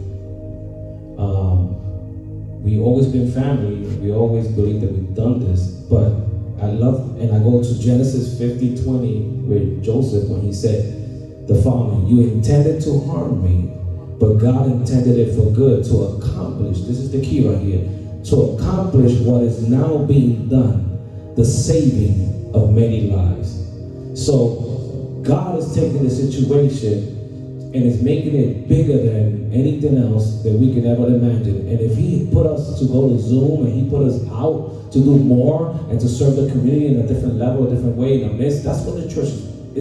Um, we've always been family. We always believe that we've done this, but I love, and I go to Genesis 50, 20, with Joseph when he said the following, you intended to harm me, but God intended it for good to accomplish, this is the key right here, to accomplish what is now being done, the saving of many lives. So God is taking the situation and is making it bigger than anything else that we can ever imagine. And if He put us to go to Zoom and He put us out to do more and to serve the community in a different level, a different way in a midst, that's what the church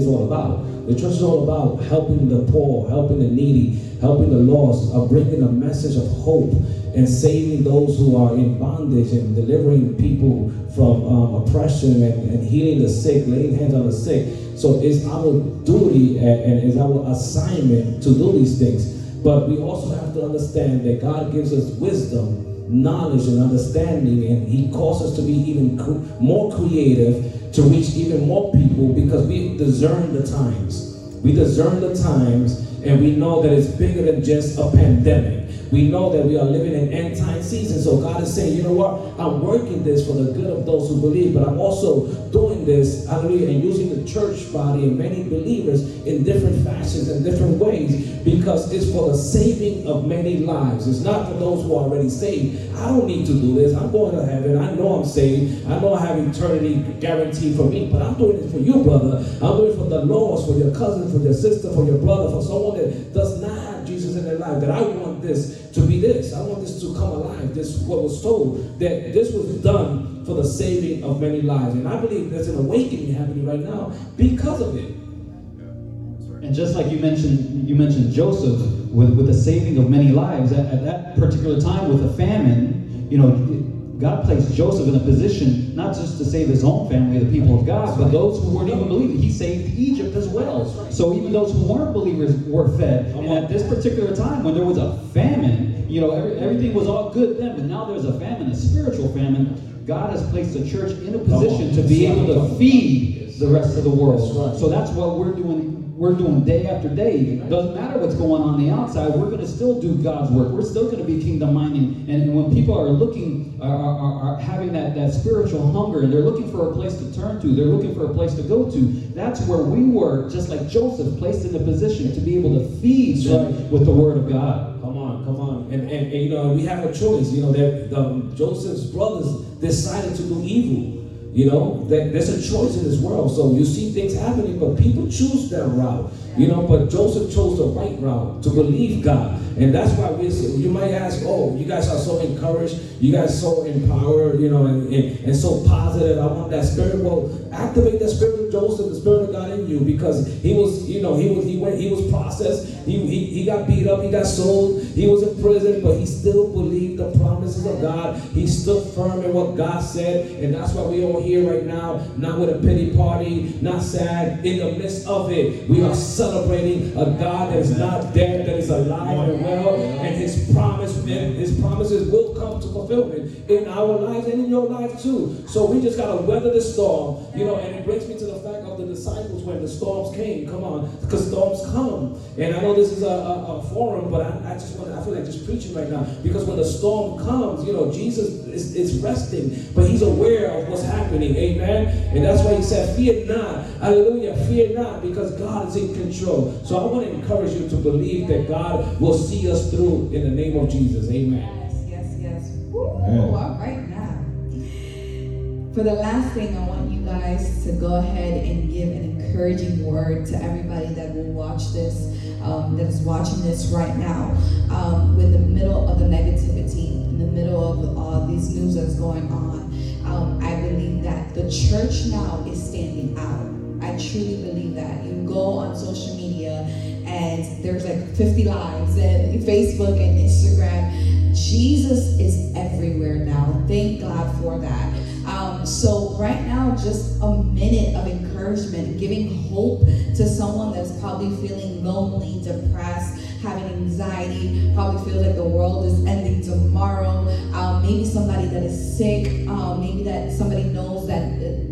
all about. The church is all about helping the poor, helping the needy, helping the lost, of bringing a message of hope and saving those who are in bondage and delivering people from um, oppression and, and healing the sick, laying hands on the sick. So it's our duty and it's our assignment to do these things. But we also have to understand that God gives us wisdom, knowledge, and understanding, and He calls us to be even more creative to reach even more people because we discern the times. We discern the times, and we know that it's bigger than just a pandemic. We know that we are living in end time season. So God is saying, you know what? I'm working this for the good of those who believe, but I'm also doing this, hallelujah, and using the church body and many believers in different fashions and different ways because it's for the saving of many lives. It's not for those who are already saved. I don't need to do this. I'm going to heaven. I know I'm saved. I know I have eternity guaranteed for me, but I'm doing it for you, brother. I'm doing it for the lost, for your cousin, for your sister, for your brother, for someone that does not in their life. That I want this to be this. I want this to come alive. This what was told that this was done for the saving of many lives. And I believe there's an awakening happening right now because of it. And just like you mentioned, you mentioned Joseph with, with the saving of many lives. At, at that particular time, with a famine, you know, God placed Joseph in a position not just to save his own family, the people of God, but those who weren't even believers. He saved Egypt as well. So even those who weren't believers were fed. And at this particular time, when there was a famine, you know, every, everything was all good then, but now there's a famine, a spiritual famine. God has placed the church in a position to be able to feed the rest of the world. That's right. So that's what we're doing. We're doing day after day. Doesn't matter what's going on the outside. We're going to still do God's work. We're still going to be kingdom minded. And when people are looking, are, are, are having that, that spiritual hunger, and they're looking for a place to turn to, they're looking for a place to go to. That's where we were, just like Joseph, placed in a position to be able to feed right. with the word of God. Come on, come on. And, and, and you know, we have a choice. You know, that Joseph's brothers decided to do evil. You know, there's a choice in this world. So you see things happening, but people choose their route. You know, but Joseph chose the right route to believe God. And that's why we you might ask, oh, you guys are so encouraged, you guys so empowered, you know, and, and, and so positive. I want that spirit. Well, activate that spirit of Joseph, the spirit of God in you, because he was, you know, he was he went, he was processed, he, he, he got beat up, he got sold, he was in prison, but he still believed the promises of God. He stood firm in what God said, and that's why we all here right now, not with a pity party, not sad. In the midst of it, we are celebrating a God that is not dead, that is alive and well, and his promise, his promises will come to fulfillment in our lives and in your life too. So we just gotta weather the storm, you know, and it brings me to the fact of the disciples when the storms came. Come on, because storms come. And I know this is a, a, a forum, but I, I just want I feel like just preaching right now. Because when the storm comes, you know, Jesus is, is resting, but he's aware of what's happening. Amen. And that's why he said, Fear not. Hallelujah. Fear not, because God is in control. So I want to encourage you to believe that God will see us through in the name of Jesus. Amen. Right now. For the last thing, I want you guys to go ahead and give an encouraging word to everybody that will watch this, um, that is watching this right now. Um, with the middle of the negativity, in the middle of all these news that's going on, um, I believe that the church now is standing out. I truly believe that. You go on social media and there's like 50 lives and Facebook and Instagram. Jesus is everywhere now. Thank God for that. Um, so right now, just a minute of encouragement, giving hope to someone that's probably feeling lonely, depressed, having anxiety, probably feels like the world is ending tomorrow. Um, maybe somebody that is sick. Um, maybe that somebody knows that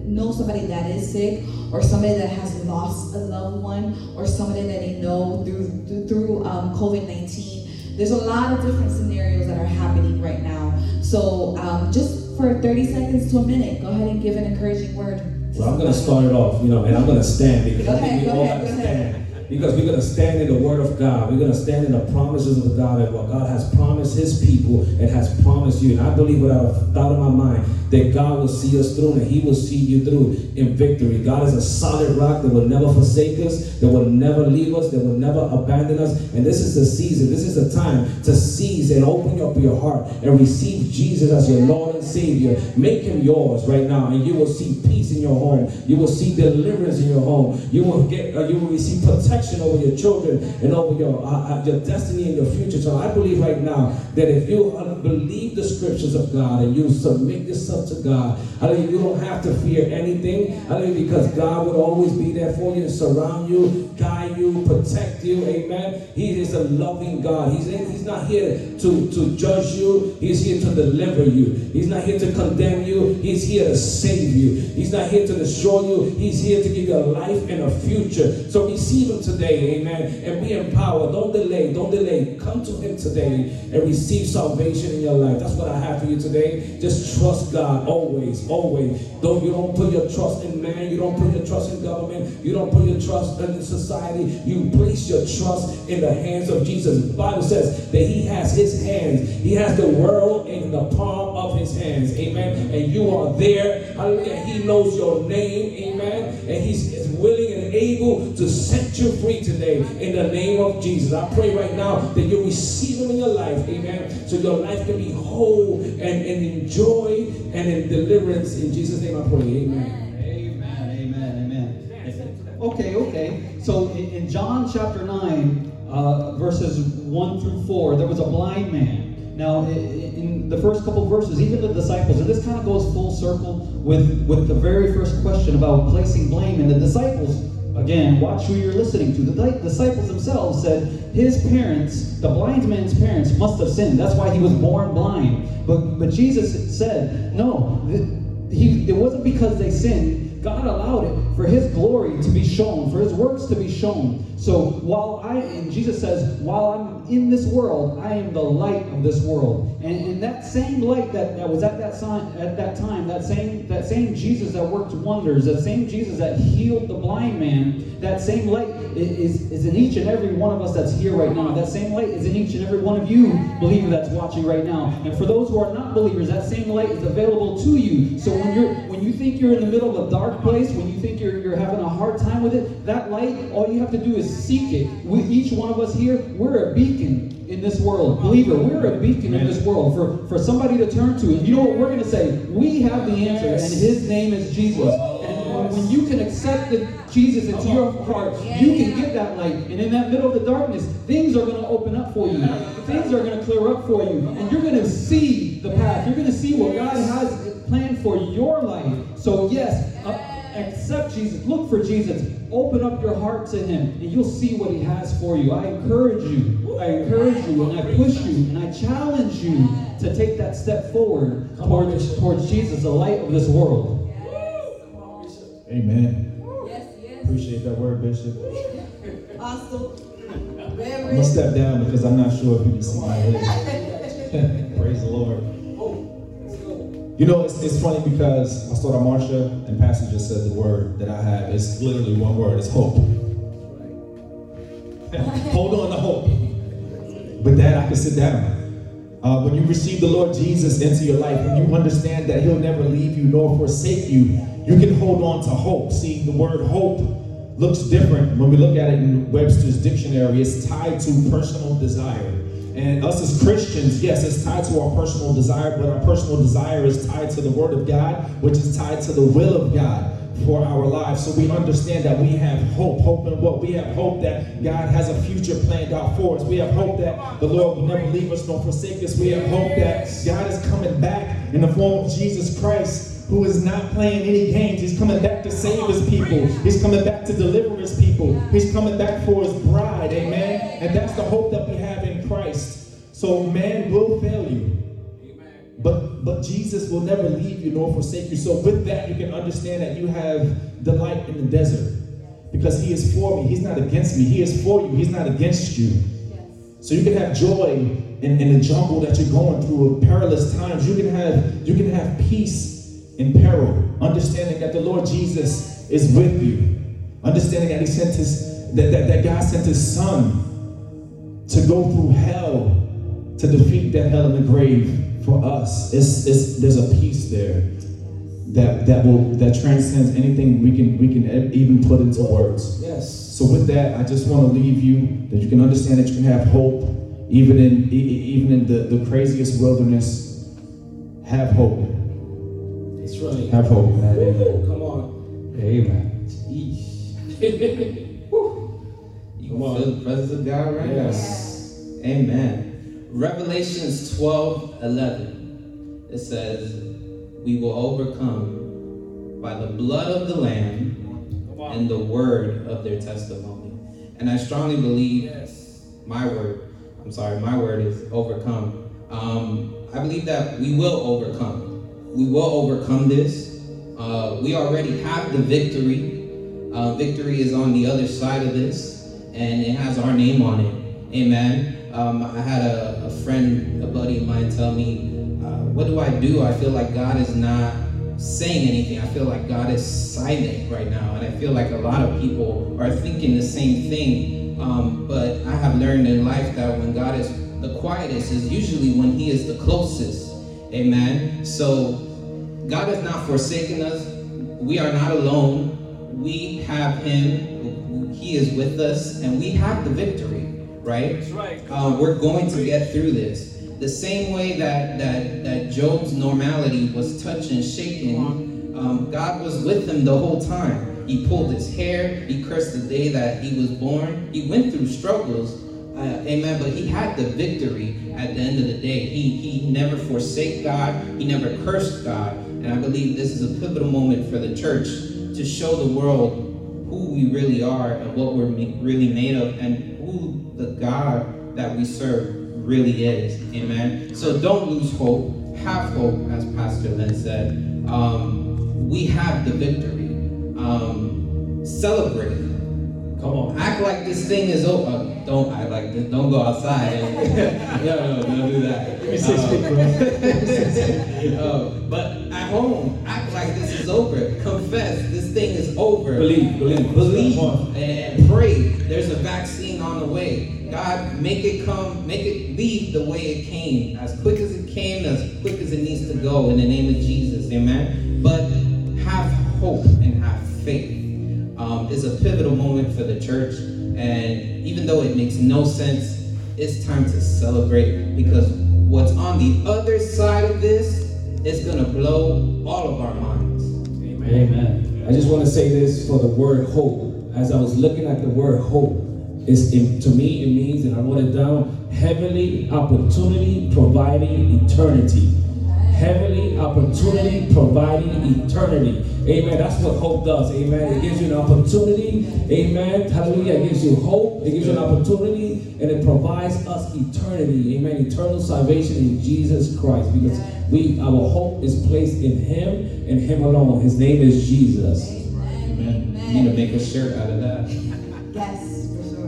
knows somebody that is sick, or somebody that has lost a loved one, or somebody that they know through through, um, COVID nineteen. There's a lot of different scenarios that are happening right now. So um, just for 30 seconds to a minute, go ahead and give an encouraging word. Well, I'm going to start it off, you know, and I'm going to stand because Go I think we all have to stand. Because we're going to stand in the Word of God. We're going to stand in the promises of God and what God has promised His people and has promised you. And I believe without a doubt in my mind that God will see us through and He will see you through in victory. God is a solid rock that will never forsake us, that will never leave us, that will never abandon us. And this is the season, this is the time to seize and open up your heart and receive Jesus as your Lord and Savior. Make Him yours right now, and you will see peace in your home. You will see deliverance in your home. You will get, uh, you will receive protection over your children and over your uh, uh, your destiny and your future. So I believe right now that if you believe the scriptures of God and you submit yourself to God, I hallelujah, you don't have to fear anything, I hallelujah, because God will always be there for you and surround you, guide you, protect you. Amen. He is a loving God. He's he's not here to to judge you. He's here to deliver you. He's not here to condemn you. He's here to save you. He's not here to destroy you. He's here to give you a life and a future. So receive Him today, amen. And be empowered. Don't delay. Don't delay. Come to Him today and receive salvation in your life. That's what I have for you today. Just trust God always, always. Don't you don't put your trust in man. You don't put your trust in government. You don't put your trust in society. You place your trust in the hands of Jesus. The Bible says that He has His hands. He has the world in the palm of His hands. Amen. And you are there. Hallelujah. He knows your name. Amen. And He's willing and able to set you free today in the name of Jesus. I pray right now that you receive Him in your life. Amen. So your life can be whole and, and in joy and in deliverance. In Jesus' name I pray. Amen. Amen, amen, amen. Okay, okay. So in, in John chapter 9, uh, verses 1 through 4, there was a blind man. Now, in the first couple verses, even the disciples, and this kind of goes full circle with, with the very first question about placing blame, and the disciples Again, watch who you're listening to. The disciples themselves said his parents, the blind man's parents, must have sinned. That's why he was born blind. But but Jesus said, no, he, it wasn't because they sinned. God allowed it for his glory to be shown, for his works to be shown. So while I, and Jesus says, while I'm in this world, I am the light of this world. And, and that same light that, that was at that sign at that time, that same that same Jesus that worked wonders, that same Jesus that healed the blind man, that same light is, is in each and every one of us that's here right now. That same light is in each and every one of you, believer that's watching right now. And for those who are not believers, that same light is available to you. So when you're when you think you're in the middle of a dark place, when you think you're you're having a hard time with it, that light, all you have to do is seek it. We, each one of us here, we're a beacon in this world. Believer, we're a beacon in this world for, for somebody to turn to. And you know what we're going to say? We have the answer, and his name is Jesus. And when you can accept the Jesus into your heart, you can get that light. And in that middle of the darkness, things are going to open up for you. Things are going to clear up for you. And you're going to see the path. You're going to see what God has planned for your life. So, yes, uh, accept Jesus, look for Jesus, open up your heart to Him, and you'll see what He has for you. I encourage you, I encourage you, and I push you, and I challenge you to take that step forward towards, towards Jesus, the light of this world. Amen. Yes, yes. Appreciate that word, Bishop. Awesome. I'm gonna step down because I'm not sure if you can see my head. [laughs] Praise the Lord. You know, it's, it's funny because I that Marsha and Pastor just said the word that I have. It's literally one word. It's hope. [laughs] Hold on to hope. With that, I can sit down. Uh, when you receive the Lord Jesus into your life, when you understand that He'll never leave you nor forsake you, you can hold on to hope. See, the word hope looks different when we look at it in Webster's dictionary. It's tied to personal desire. And us as Christians, yes, it's tied to our personal desire, but our personal desire is tied to the Word of God, which is tied to the will of God for our lives. So we understand that we have hope. Hope in what? We have hope that God has a future planned out for us. We have hope that the Lord will never leave us nor forsake us. We have hope that God is coming back in the form of Jesus Christ who is not playing any games. He's coming back to save his people. He's coming back to deliver his people. He's coming back for his bride. Amen. And that's the hope that we have. So man will fail you. But but Jesus will never leave you nor forsake you. So with that, you can understand that you have delight in the desert. Because he is for me. He's not against me. He is for you. He's not against you. So you can have joy in, in the jungle that you're going through perilous times. You can have you can have peace in peril. Understanding that the Lord Jesus is with you. Understanding that he sent his that, that, that God sent his son to go through hell to defeat that hell in the grave for us. It's, it's, there's a peace there that that will that transcends anything we can we can even put into words. Yes. So with that, I just want to leave you that you can understand that you can have hope even in even in the, the craziest wilderness. Have hope. That's right. Have hope. Woo, Come on. Amen. [laughs] You Come on. feel the presence of God right Yes. now. Amen. Revelations 12 11. It says, We will overcome by the blood of the Lamb and the word of their testimony. And I strongly believe my word, I'm sorry, my word is overcome. Um, I believe that we will overcome. We will overcome this. Uh, we already have the victory. Uh, victory is on the other side of this, and it has our name on it. Amen. Um, I had a friend, a buddy of mine, tell me, uh, "What do I do? I feel like God is not saying anything. I feel like God is silent right now, and I feel like a lot of people are thinking the same thing. Um, but I have learned in life that when God is the quietest is usually when He is the closest. Amen. So God has not forsaken us. We are not alone. We have Him. He is with us, and we have the victory. Right? That's right. Uh, we're going to get through this. The same way that that that Job's normality was touched and shaken, um, God was with him the whole time. He pulled his hair. He cursed the day that he was born. He went through struggles. Uh, amen. But he had the victory at the end of the day. He he never forsake God. He never cursed God. And I believe this is a pivotal moment for the church to show the world who we really are and what we're really made of and who the God that we serve really is. Amen. So don't lose hope. Have hope, as Pastor Lynn said. Um, we have the victory. Um, celebrate. Come on. Act like this thing is over. Uh, don't act like this. Don't go outside. [laughs] no, no, don't do that. uh, [laughs] but at home, act like this is over. Confess this thing is over. Believe, believe, believe, and pray. There's a vaccine on the way. God, make it come, make it leave the way it came, as quick as it came, as quick as it needs to go. In the name of Jesus, Amen. But have hope and have faith. Is a pivotal moment for the church, and even though it makes no sense, it's time to celebrate because what's on the other side of this is going to blow all of our minds. Amen. Amen. I just want to say this for the word hope. As I was looking at the word hope, it's, to me, it means, and I wrote it down, heavenly opportunity providing eternity heavenly opportunity providing eternity. Amen. That's what hope does. Amen. It gives you an opportunity. Amen. Hallelujah. It gives you hope. It gives you an opportunity and it provides us eternity. Amen. Eternal salvation in Jesus Christ. Because we our hope is placed in Him and Him alone. His name is Jesus. Amen. Amen. You need to make a shirt out of that. yes, for sure.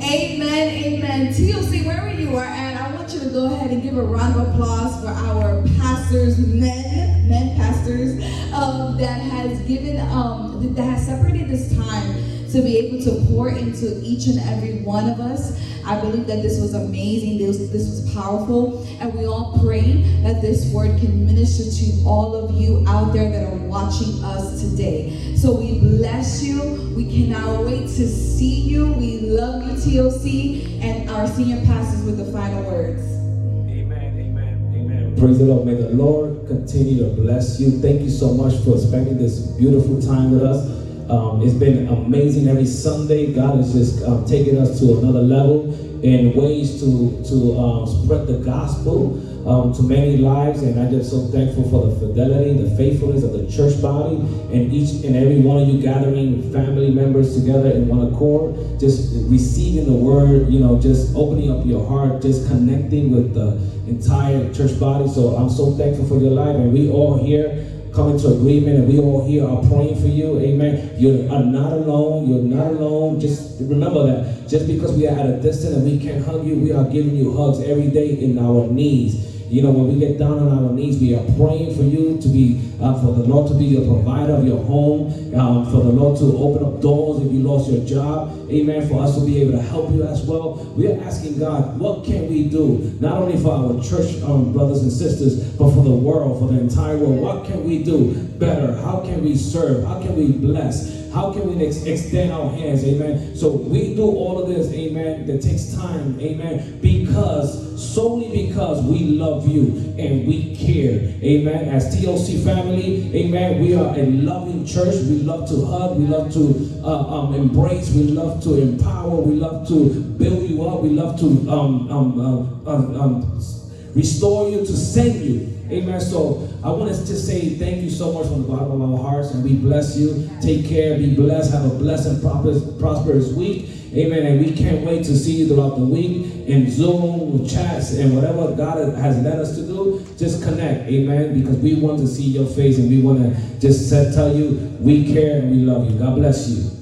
Amen. Amen. TOC, wherever you are at, To go ahead and give a round of applause for our pastors, men, men pastors, um, that has given, um, that has separated this time to be able to pour into each and every one of us. I believe that this was amazing. This, this was powerful. And we all pray that this word can minister to all of you out there that are watching us today. So we bless you. We cannot wait to see you. We love you, TOC, and our senior pastors with the final words. Amen, amen, amen. Praise the Lord. May the Lord continue to bless you. Thank you so much for spending this beautiful time with us. Um, it's been amazing every Sunday. God has just um, taken us to another level in ways to to um, spread the gospel um, to many lives. And I'm just so thankful for the fidelity, the faithfulness of the church body, and each and every one of you gathering family members together in one accord, just receiving the word. You know, just opening up your heart, just connecting with the entire church body. So I'm so thankful for your life, and we all here come into agreement and we all here are praying for you. Amen. You are uh, not alone. You're not alone. Just remember that just because we are at a distance and we can't hug you, we are giving you hugs every day in our knees. You know, when we get down on our knees, we are praying for you to be, uh, for the Lord to be your provider of your home, um, for the Lord to open up doors if you lost your job. Amen. For us to be able to help you as well. We are asking God, what can we do? Not only for our church um, brothers and sisters, but for the world, for the entire world. What can we do better? How can we serve? How can we bless? How can we ex- extend our hands? Amen. So we do all of this, amen, that takes time, amen, because, solely because we love you and we care, amen. As TOC family, amen, we are a loving church. We love to hug, we love to uh, um, embrace, we love to empower, we love to build you up, we love to um, um, uh, um, um restore you, to send you. Amen. So I want to just say thank you so much from the bottom of our hearts, and we bless you. Take care, be blessed, have a blessed and prosperous week. Amen. And we can't wait to see you throughout the week in Zoom, chats, and whatever God has led us to do. Just connect. Amen. Because we want to see your face and we want to just tell you we care and we love you. God bless you.